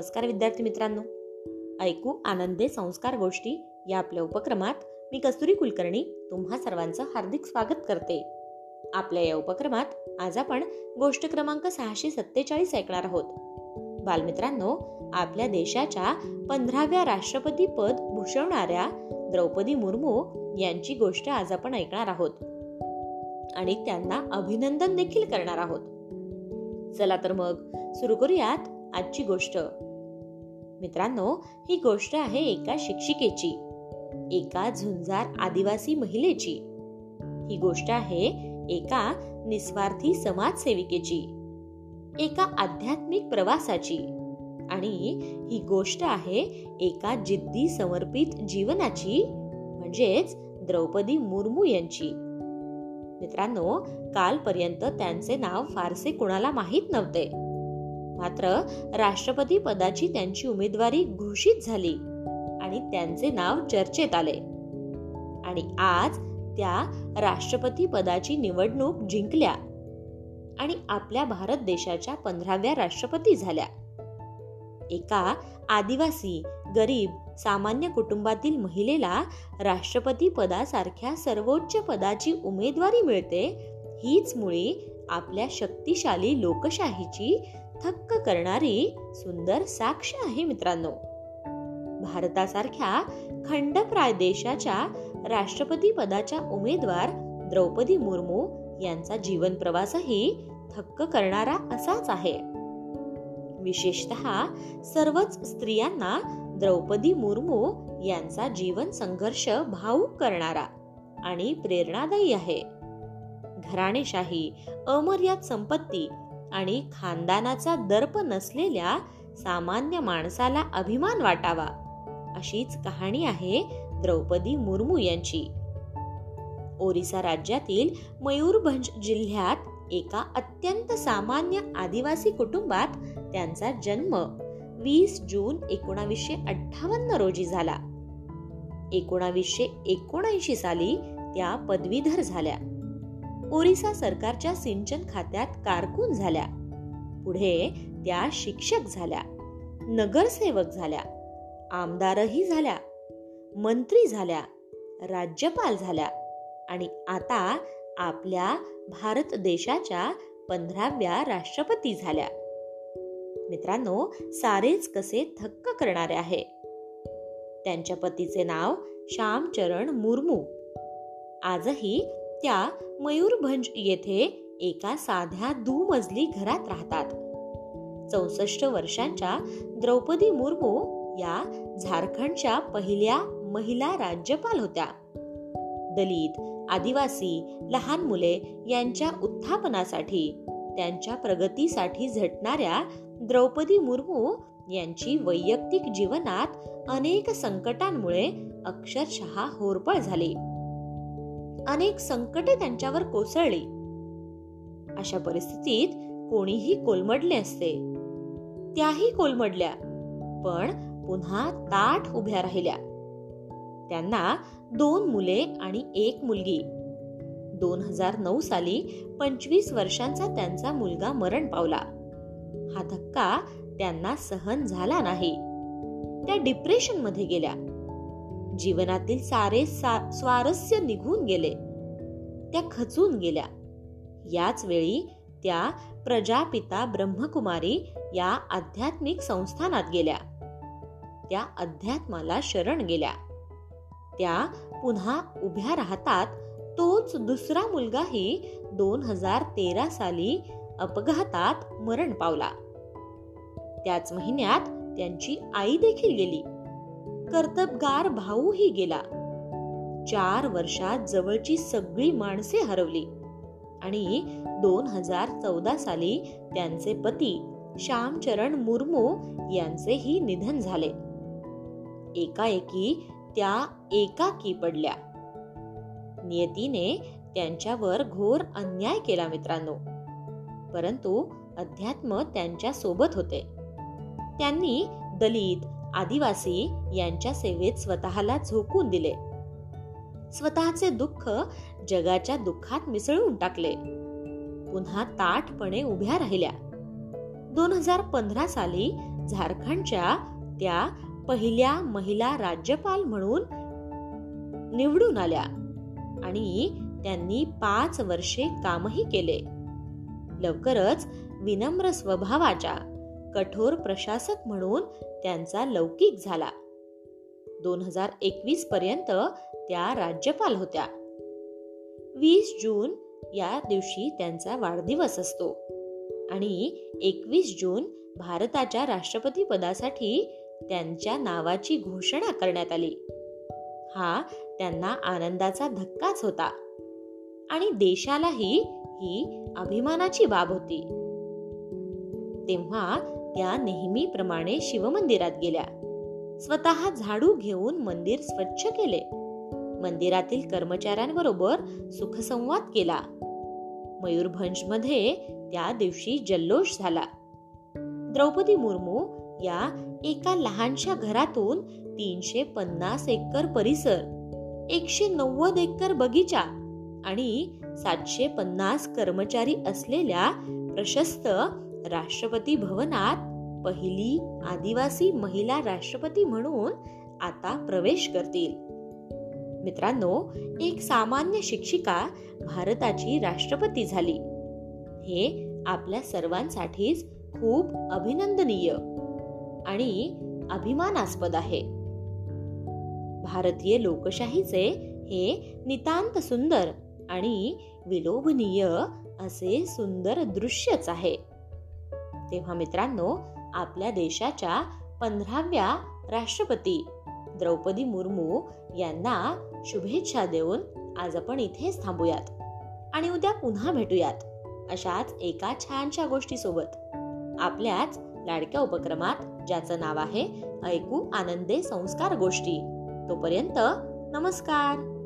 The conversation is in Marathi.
नमस्कार विद्यार्थी मित्रांनो. ऐकू आनंदे संस्कार गोष्टी या आपल्या उपक्रमात मी कस्तुरी कुलकर्णी तुम्हा सर्वांचं हार्दिक स्वागत करते. आपल्या या उपक्रमात आज आपण गोष्ट क्रमांक सहाशे सत्तेचाळीस ऐकणार आहोत. बालमित्रांनो आपल्या देशाच्या पंधराव्या राष्ट्रपती पद भूषवणाऱ्या द्रौपदी मुर्मू यांची गोष्ट आज आपण ऐकणार आहोत. आणि त्यांना अभिनंदन देखील करणार आहोत. चला तर मग सुरू करूयात आजची गोष्ट. मित्रांनो ही गोष्ट आहे एका शिक्षिकेची एका झुंजार आदिवासी महिलेची. ही गोष्ट आहे एका निस्वार्थी समाजसेविकेची एका आध्यात्मिक प्रवासाची. आणि ही गोष्ट आहे एका जिद्दी समर्पित जीवनाची म्हणजेच द्रौपदी मुर्मू यांची. मित्रांनो कालपर्यंत त्यांचे नाव फारसे कुणाला माहीत नव्हते. मात्र राष्ट्रपती पदाची त्यांची उमेदवारी घोषित झाली आणि त्यांचे नाव चर्चेत आले. आणि आज त्या राष्ट्रपती पदाची निवडणूक जिंकल्या आणि आपल्या भारत देशाच्या पंधराव्या राष्ट्रपती झाल्या. एका आदिवासी गरीब सामान्य कुटुंबातील महिलेला राष्ट्रपती पदासारख्या सर्वोच्च पदाची उमेदवारी मिळते हीच मुळी आपल्या शक्तिशाली लोकशाहीची थक्क करणारी सुंदर साक्ष आहे मित्रांनो. भारतासारख्या खंडप्राय देशाच्या राष्ट्रपती पदाच्या उमेदवार द्रौपदी मुर्मू यांचा जीवन प्रवासही थक्क करणारा असाच आहे. विशेषत सर्वच स्त्रियांना द्रौपदी मुर्मू यांचा जीवन संघर्ष भावूक करणारा आणि प्रेरणादायी आहे. घराणेशाही अमर्याद संपत्ती आणि खानदानाचा दर्प नसलेल्या सामान्य माणसाला अभिमान वाटावा अशीच कहाणी आहे द्रौपदी मुर्मू यांची. ओरिसा राज्यातील मयूरभंज जिल्ह्यात एका अत्यंत सामान्य आदिवासी कुटुंबात त्यांचा जन्म वीस जून एकोणावीसशे अठ्ठावन्न रोजी झाला. एकोणावीसशे एकोणऐंशी साली त्या पदवीधर झाल्या. ओरिसा सरकारच्या सिंचन खात्यात कारकून झाल्या. पुढे त्या शिक्षक झाल्या नगरसेवक झाल्या आमदारही झाल्या मंत्री झाल्या राज्यपाल झाल्या आणि आता आपल्या भारत देशाच्या पंधराव्या राष्ट्रपती झाल्या. मित्रांनो सारेच कसे थक्क करणारे आहे. त्यांच्या पतीचे नाव श्यामचरण मुर्मू. आजही त्या मयूरभंज येथे एका साध्या दुमजली घरात राहतात. चौसष्ट वर्षांच्या द्रौपदी मुर्मू या झारखंडच्या पहिल्या महिला राज्यपाल होत्या. दलित आदिवासी लहान मुले यांच्या उत्थापनासाठी त्यांच्या प्रगतीसाठी झटणाऱ्या द्रौपदी मुर्मू यांची वैयक्तिक जीवनात अनेक संकटांमुळे अक्षरशः होरपळ झाली. अनेक संकटे त्यांच्यावर कोसळली. अशा परिस्थितीत कोणीही कोलमडले असते. त्याही कोलमडल्या पण पुन्हा ताठ उभ्या राहिल्या. त्यांना दोन मुले आणि एक मुलगी. दोन हजार नऊ साली पंचवीस वर्षांचा त्यांचा मुलगा मरण पावला. हा धक्का त्यांना सहन झाला नाही. त्या डिप्रेशनमध्ये गेल्या. जीवनातील सारे स्वारस्य निघून गेले. त्या खचून गेल्या. याच वेळी त्या प्रजापिता ब्रह्मकुमारी या आध्यात्मिक संस्थानात गेल्या. त्या अध्यात्माला शरण गेल्या. त्या पुन्हा उभ्या राहतात तोच दुसरा मुलगाही दोन हजार तेरा साली अपघातात मरण पावला. त्याच महिन्यात त्यांची आई देखील गेली. कर्तबगार भाऊही गेला. चार वर्षात जवळची सगळी माणसे हरवली. आणि दोन हजार चौदा साली त्यांचे पती श्यामचरण मुर्मू यांचेही निधन झाले. एकाएकी त्या एकाकी पडल्या. नियतीने त्यांच्यावर घोर अन्याय केला मित्रांनो. परंतु अध्यात्म त्यांच्यासोबत होते. त्यांनी दलित आदिवासी यांच्या सेवेत स्वतःला झोकून दिले. स्वतःचे दुःख जगाच्या दुःखात मिसळून टाकले. पुन्हा ताटपणे उभ्या राहिल्या. दोन हजार पंधरा साली झारखंडच्या त्या पहिल्या महिला राज्यपाल म्हणून निवडून आल्या आणि त्यांनी पाच वर्षे कामही केले. लवकरच विनम्र स्वभावाच्या कठोर प्रशासक म्हणून त्यांचा लौकिक झाला. दोन हजार एकवीस पर्यंत त्या राज्यपाल होत्या. वीस जून या दिवशी त्यांचा वाढदिवस असतो आणि एकवीस जून भारताच्या राष्ट्रपती पदासाठी त्यांच्या नावाची घोषणा करण्यात आली. हा त्यांना आनंदाचा धक्काच होता आणि देशालाही ही अभिमानाची बाब होती. तेव्हा त्या नेहमीप्रमाणे शिवमंदिरात गेल्या. स्वतः झाडू घेऊन मंदिर स्वच्छ केले. मंदिरातील कर्मचाऱ्यांबरोबर सुखसंवाद केला. मयूरभंजमध्ये त्या दिवशी जल्लोष झाला. द्रौपदी मुर्मू या एका लहानशा घरातून तीनशे पन्नास एकर परिसर एकशे नव्वद एकर बगीचा आणि सातशे पन्नास कर्मचारी असलेल्या प्रशस्त राष्ट्रपती भवनात पहिली आदिवासी महिला राष्ट्रपती म्हणून आता प्रवेश करतील. मित्रांनो एक सामान्य शिक्षिका भारताची राष्ट्रपती झाली. हे आपल्या सर्वांसाठीच खूप अभिनंदनीय आणि अभिमानास्पद आहे. भारतीय लोकशाहीचे हे नितांत सुंदर आणि विलोभनीय असे सुंदर दृश्यच आहे. तेव्हा मित्रांनो आपल्या देशाच्या पंधराव्या राष्ट्रपती द्रौपदी मुर्मू यांना शुभेच्छा देऊन आज आपण इथेच थांबूयात आणि उद्या पुन्हा भेटूयात अशाच एका छानशा गोष्टीसोबत. आपल्याच लाडक्या उपक्रमात ज्याचं नाव आहे ऐकू आनंदे संस्कार गोष्टी. तोपर्यंत नमस्कार!